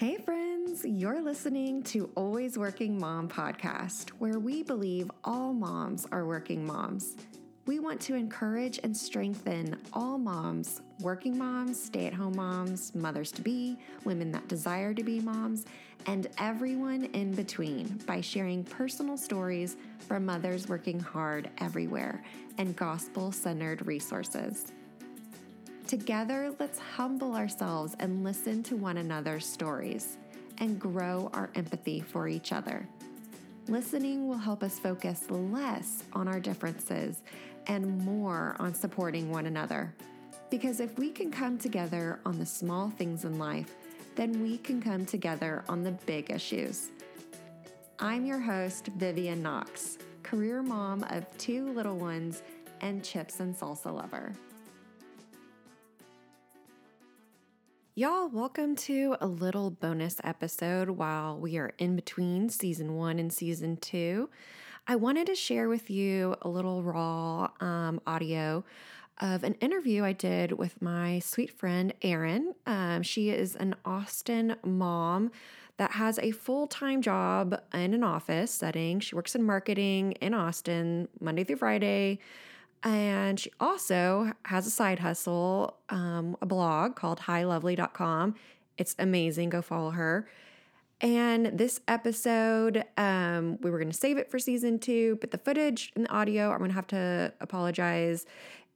Hey, friends, you're listening to Always Working Mom podcast, where we believe all moms are working moms. We want to encourage and strengthen all moms, working moms, stay at home moms, mothers to be, women that desire to be moms, and everyone in between by sharing personal stories from mothers working hard everywhere and gospel centered resources. Together, let's humble ourselves and listen to one another's stories and grow our empathy for each other. Listening will help us focus less on our differences and more on supporting one another. Because if we can come together on the small things in life, then we can come together on the big issues. I'm your host, Vivian Knox, career mom of two little ones and chips and salsa lover. Y'all, welcome to a little bonus episode while we are in between season one and season two. I wanted to share with you a little raw um, audio of an interview I did with my sweet friend Erin. Um, she is an Austin mom that has a full time job in an office setting. She works in marketing in Austin Monday through Friday. And she also has a side hustle, um, a blog called hilovely.com. It's amazing. Go follow her. And this episode, um, we were going to save it for season two, but the footage and the audio, I'm going to have to apologize,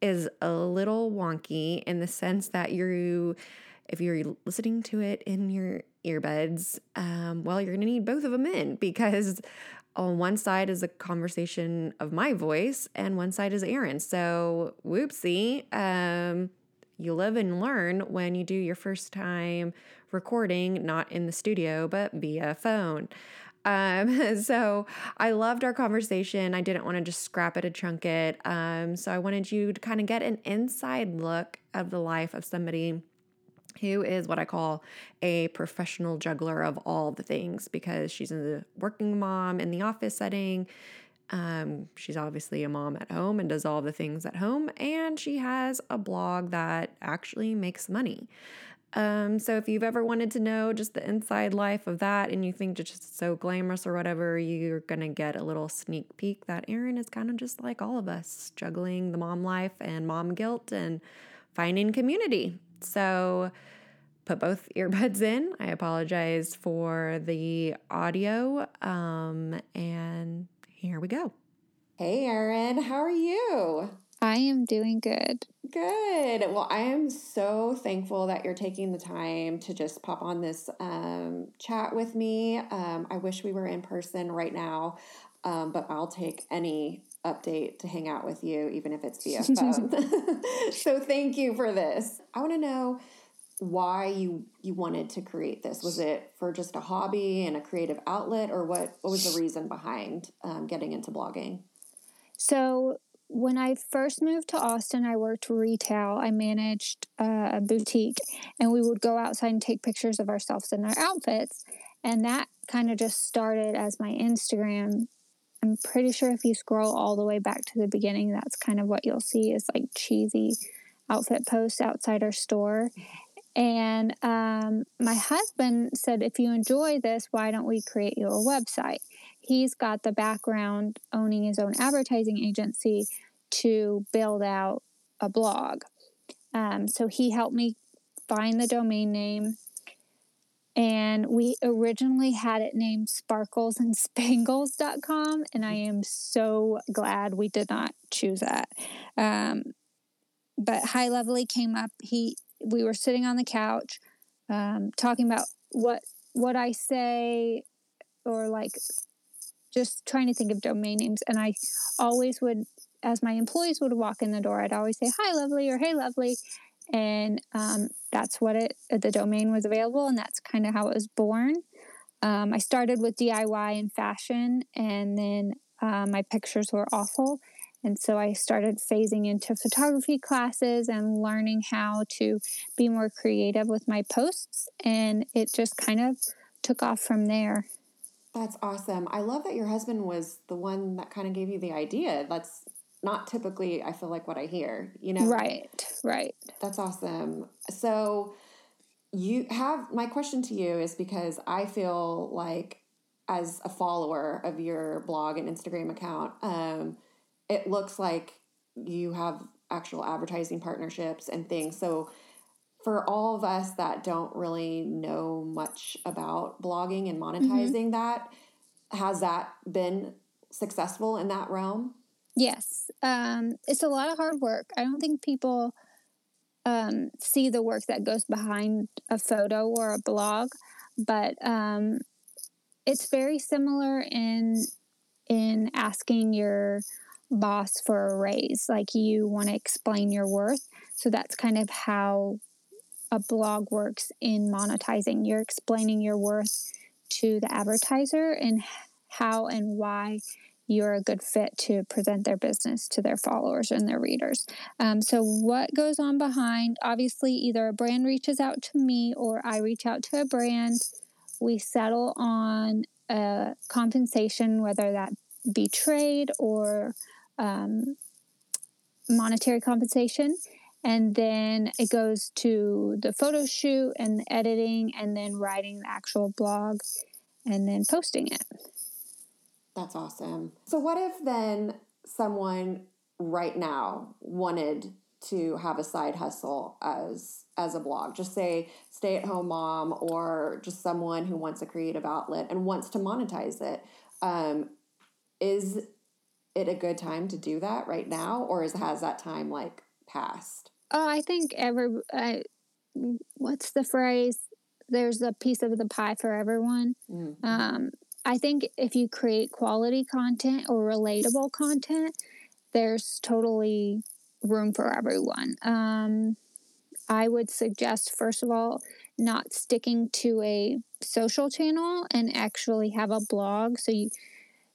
is a little wonky in the sense that you, if you're listening to it in your earbuds, um, well, you're going to need both of them in because on one side is a conversation of my voice and one side is Erin. So, whoopsie. Um, you live and learn when you do your first time recording, not in the studio, but via phone. Um, so I loved our conversation. I didn't want to just scrap it and chunk it. Um, so I wanted you to kind of get an inside look of the life of somebody who is what I call a professional juggler of all the things because she's a working mom in the office setting. Um, she's obviously a mom at home and does all the things at home, and she has a blog that actually makes money. Um, so if you've ever wanted to know just the inside life of that and you think it's just so glamorous or whatever, you're gonna get a little sneak peek that Erin is kind of just like all of us, juggling the mom life and mom guilt and finding community. So put both earbuds in. I apologize for the audio. Um, and here we go. Hey, Erin, how are you? I am doing good. Good. Well, I am so thankful that you're taking the time to just pop on this um, chat with me. Um, I wish we were in person right now, um, but I'll take any update to hang out with you, even if it's via phone. so thank you for this. I want to know why you you wanted to create this. Was it for just a hobby and a creative outlet, or what? What was the reason behind um, getting into blogging? So when I first moved to Austin, I worked retail. I managed uh, a boutique, and we would go outside and take pictures of ourselves in our outfits. And that kind of just started as my Instagram I'm pretty sure if you scroll all the way back to the beginning, that's kind of what you'll see is like cheesy outfit posts outside our store. And um, my husband said, if you enjoy this, why don't we create you a website? He's got the background owning his own advertising agency to build out a blog. Um, so he helped me find the domain name and we originally had it named sparkles and i am so glad we did not choose that. Um, but hi lovely came up he we were sitting on the couch um, talking about what what i say or like just trying to think of domain names and i always would as my employees would walk in the door i'd always say hi lovely or hey lovely and um, that's what it the domain was available and that's kind of how it was born. Um, i started with diy and fashion and then uh, my pictures were awful and so i started phasing into photography classes and learning how to be more creative with my posts and it just kind of took off from there. That's awesome. I love that your husband was the one that kind of gave you the idea. That's not typically I feel like what I hear, you know. Right, right. That's awesome. So you have my question to you is because I feel like as a follower of your blog and Instagram account, um, it looks like you have actual advertising partnerships and things. So for all of us that don't really know much about blogging and Mm-hmm. monetizing that, has that been successful in that realm? Yes, um, it's a lot of hard work. I don't think people um, see the work that goes behind a photo or a blog, but um, it's very similar in in asking your boss for a raise. Like you want to explain your worth, so that's kind of how a blog works in monetizing. You're explaining your worth to the advertiser and how and why you're a good fit to present their business to their followers and their readers. Um, so, what goes on behind? Obviously, either a brand reaches out to me or I reach out to a brand. We settle on a compensation, whether that be trade or um, monetary compensation. And then it goes to the photo shoot and the editing, and then writing the actual blog and then posting it. That's awesome. So, what if then someone right now wanted to have a side hustle as as a blog? Just say stay at home mom, or just someone who wants a creative outlet and wants to monetize it. Um, is it a good time to do that right now, or is has that time like passed? Oh, I think every I, what's the phrase? There's a piece of the pie for everyone. Mm. Um, I think if you create quality content or relatable content, there's totally room for everyone. Um, I would suggest, first of all, not sticking to a social channel and actually have a blog. So you,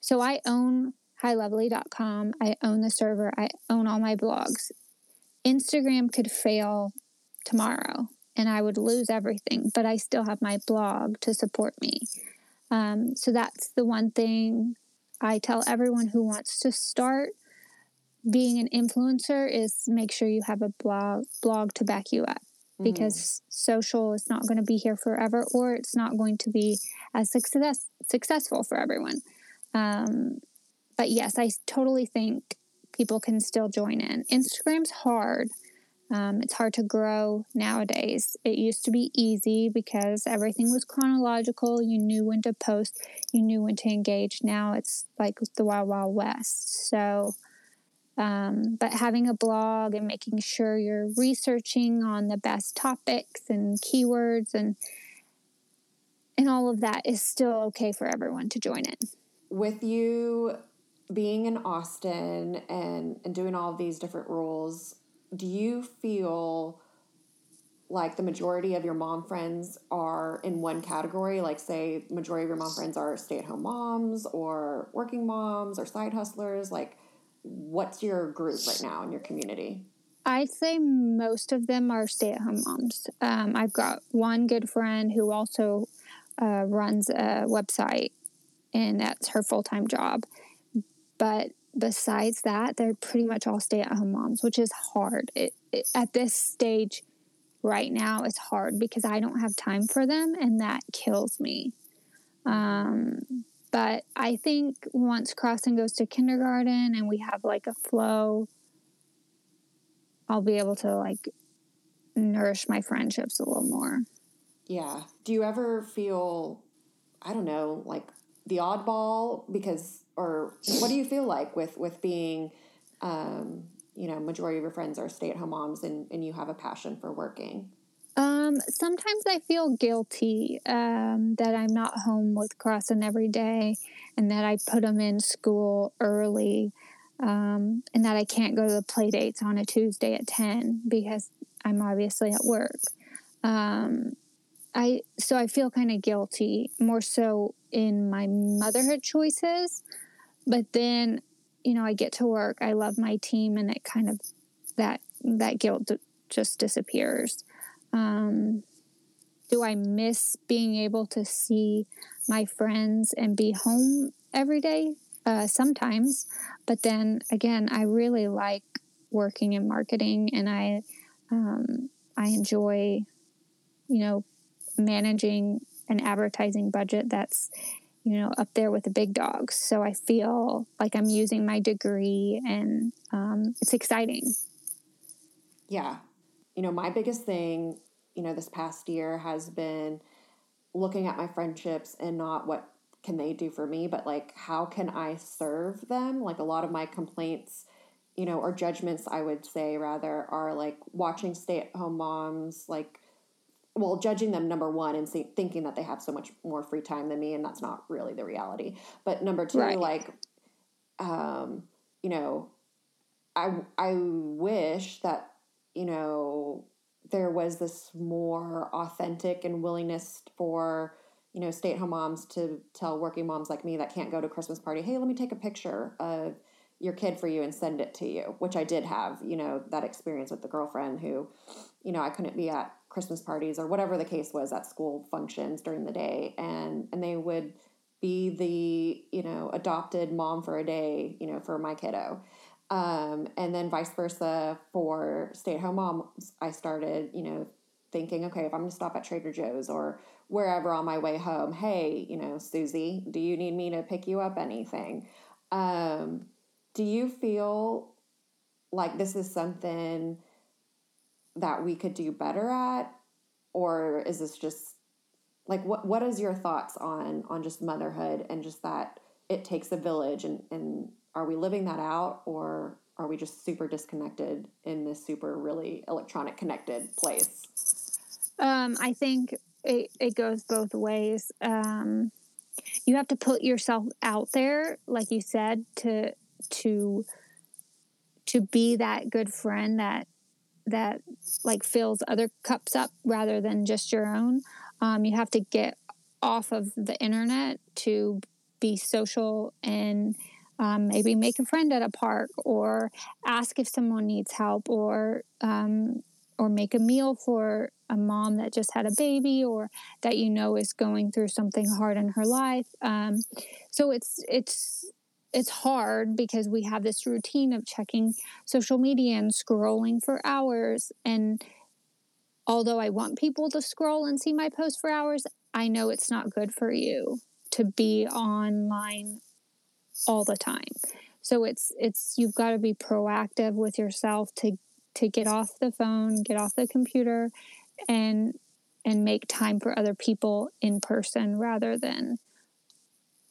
so I own hilovely.com. I own the server. I own all my blogs. Instagram could fail tomorrow and I would lose everything, but I still have my blog to support me. Um, so that's the one thing I tell everyone who wants to start being an influencer is make sure you have a blog blog to back you up because social is not going to be here forever or it's not going to be as success successful for everyone. Um, but yes, I totally think people can still join in. Instagram's hard. Um, it's hard to grow nowadays. It used to be easy because everything was chronological. You knew when to post, you knew when to engage. Now it's like the wild, wild west. So, um, but having a blog and making sure you're researching on the best topics and keywords and and all of that is still okay for everyone to join in. With you being in Austin and, and doing all these different roles, do you feel like the majority of your mom friends are in one category? Like, say, majority of your mom friends are stay at home moms or working moms or side hustlers. Like, what's your group right now in your community? I'd say most of them are stay at home moms. Um, I've got one good friend who also uh, runs a website, and that's her full time job. But besides that, they're pretty much all stay at home moms, which is hard. It, it, at this stage right now, it's hard because I don't have time for them, and that kills me. Um, but I think once Crossing goes to kindergarten and we have like a flow, I'll be able to like nourish my friendships a little more. Yeah. Do you ever feel, I don't know, like the oddball because, or what do you feel like with with being, um, you know, majority of your friends are stay at home moms and and you have a passion for working? Um, sometimes I feel guilty um, that I'm not home with Crossan every day, and that I put them in school early, um, and that I can't go to the play dates on a Tuesday at ten because I'm obviously at work. Um, I so I feel kind of guilty, more so in my motherhood choices, but then you know I get to work, I love my team, and it kind of that that guilt just disappears. Um, do I miss being able to see my friends and be home every day? Uh, sometimes, but then again, I really like working in marketing, and I um, I enjoy you know, managing an advertising budget that's, you know, up there with the big dogs. So I feel like I'm using my degree and um, it's exciting. Yeah. You know, my biggest thing, you know, this past year has been looking at my friendships and not what can they do for me, but like how can I serve them? Like a lot of my complaints, you know, or judgments, I would say rather, are like watching stay at home moms, like, well, judging them number one and see, thinking that they have so much more free time than me, and that's not really the reality. But number two, right. like, um, you know, I I wish that you know there was this more authentic and willingness for you know stay at home moms to tell working moms like me that can't go to Christmas party, hey, let me take a picture of your kid for you and send it to you, which I did have, you know, that experience with the girlfriend who, you know, I couldn't be at Christmas parties or whatever the case was at school functions during the day and and they would be the, you know, adopted mom for a day, you know, for my kiddo. Um, and then vice versa for stay at home moms, I started, you know, thinking, okay, if I'm going to stop at Trader Joe's or wherever on my way home, hey, you know, Susie, do you need me to pick you up anything? Um, do you feel like this is something that we could do better at? Or is this just like what what is your thoughts on on just motherhood and just that it takes a village and, and are we living that out or are we just super disconnected in this super really electronic connected place? Um, I think it, it goes both ways. Um, you have to put yourself out there, like you said, to to to be that good friend that that like fills other cups up rather than just your own. Um, you have to get off of the internet to be social and um, maybe make a friend at a park or ask if someone needs help or um, or make a meal for a mom that just had a baby or that you know is going through something hard in her life um, so it's it's it's hard because we have this routine of checking social media and scrolling for hours and although i want people to scroll and see my post for hours i know it's not good for you to be online all the time. So it's it's you've got to be proactive with yourself to to get off the phone, get off the computer and and make time for other people in person rather than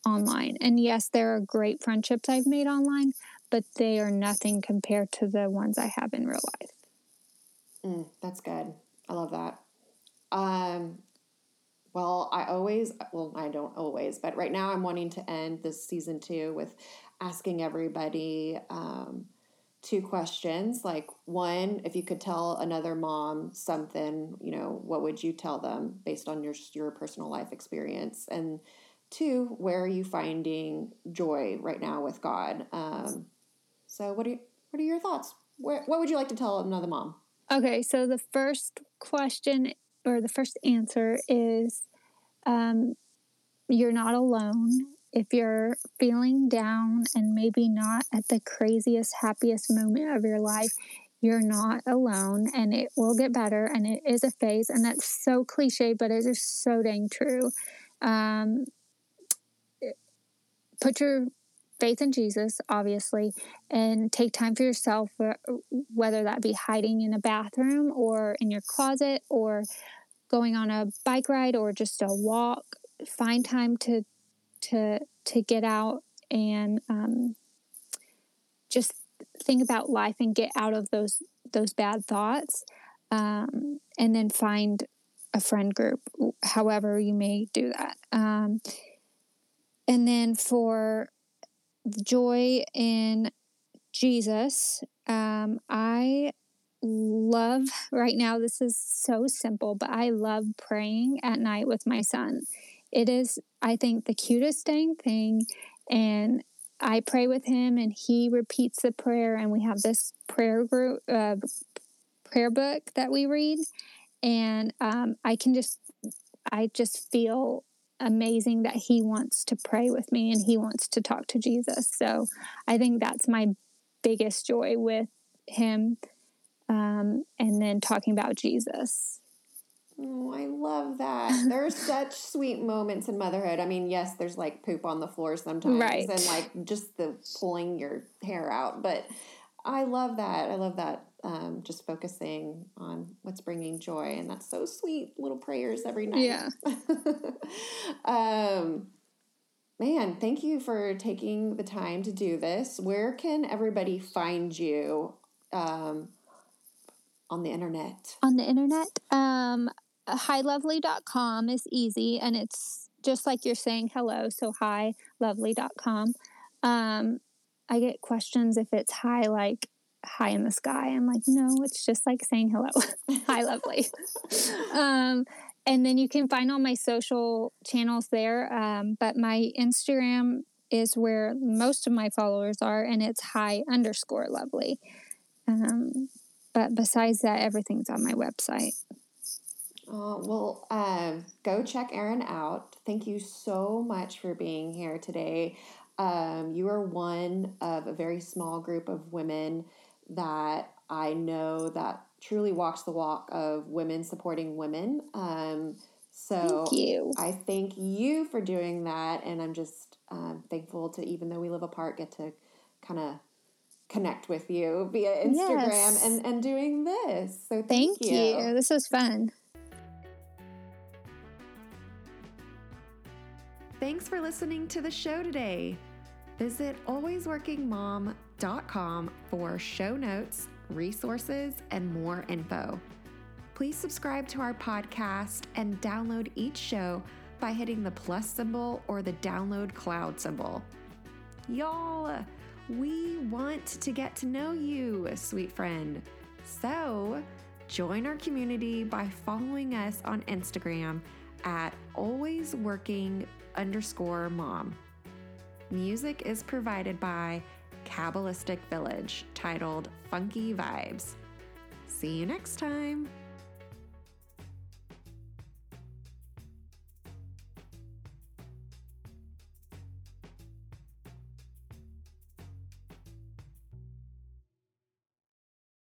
online. And yes, there are great friendships I've made online, but they are nothing compared to the ones I have in real life. Mm, that's good. I love that. Um, well, I always, well, I don't always, but right now I'm wanting to end this season two with asking everybody um, two questions. Like, one, if you could tell another mom something, you know, what would you tell them based on your your personal life experience? And two, where are you finding joy right now with God? Um, so, what are what are your thoughts? Where, what would you like to tell another mom? Okay, so the first question or the first answer is um, you're not alone. If you're feeling down and maybe not at the craziest, happiest moment of your life, you're not alone and it will get better and it is a phase. And that's so cliche, but it is so dang true. Um, put your faith in Jesus, obviously, and take time for yourself, whether that be hiding in a bathroom or in your closet or going on a bike ride or just a walk, find time to to to get out and um, just think about life and get out of those those bad thoughts, um, and then find a friend group, however you may do that. Um, and then for joy in Jesus, um, I love right now, this is so simple, but I love praying at night with my son. It is, I think, the cutest dang thing. And I pray with him and he repeats the prayer. And we have this prayer group, uh, prayer book that we read. And um, I can just, I just feel amazing that he wants to pray with me and he wants to talk to Jesus. So I think that's my biggest joy with him um, and then talking about Jesus. Oh, I love that. There's such sweet moments in motherhood. I mean, yes, there's like poop on the floor sometimes Right. and like just the pulling your hair out, but I love that. I love that. Um, just focusing on what's bringing joy, and that's so sweet. Little prayers every night. Yeah. um, man, thank you for taking the time to do this. Where can everybody find you um, on the internet? on the internet. Um, hilovely.com is easy and it's just like you're saying hello. So hilovely.com. Um, I get questions if it's high, like high in the sky. I'm like, no, it's just like saying hello. Hi, lovely. um, and then you can find all my social channels there. Um, but my Instagram is where most of my followers are, and it's hi underscore lovely. Um, but besides that, everything's on my website. Uh, well, um, go check Erin out. Thank you so much for being here today. Um, you are one of a very small group of women that I know that truly walks the walk of women supporting women. Um, so Thank you. I thank you for doing that, and I'm just um, thankful to, even though we live apart, get to kind of connect with you via Instagram Yes. and, and doing this. So thank, Thank you. This was fun. Thanks for listening to the show today. Visit alwaysworkingmom.com for show notes, resources, and more info. Please subscribe to our podcast and download each show by hitting the plus symbol or the download cloud symbol. Y'all, we want to get to know you, sweet friend. So join our community by following us on Instagram at alwaysworking underscore mom. Music is provided by Kabbalistic Village titled Funky Vibes. See you next time.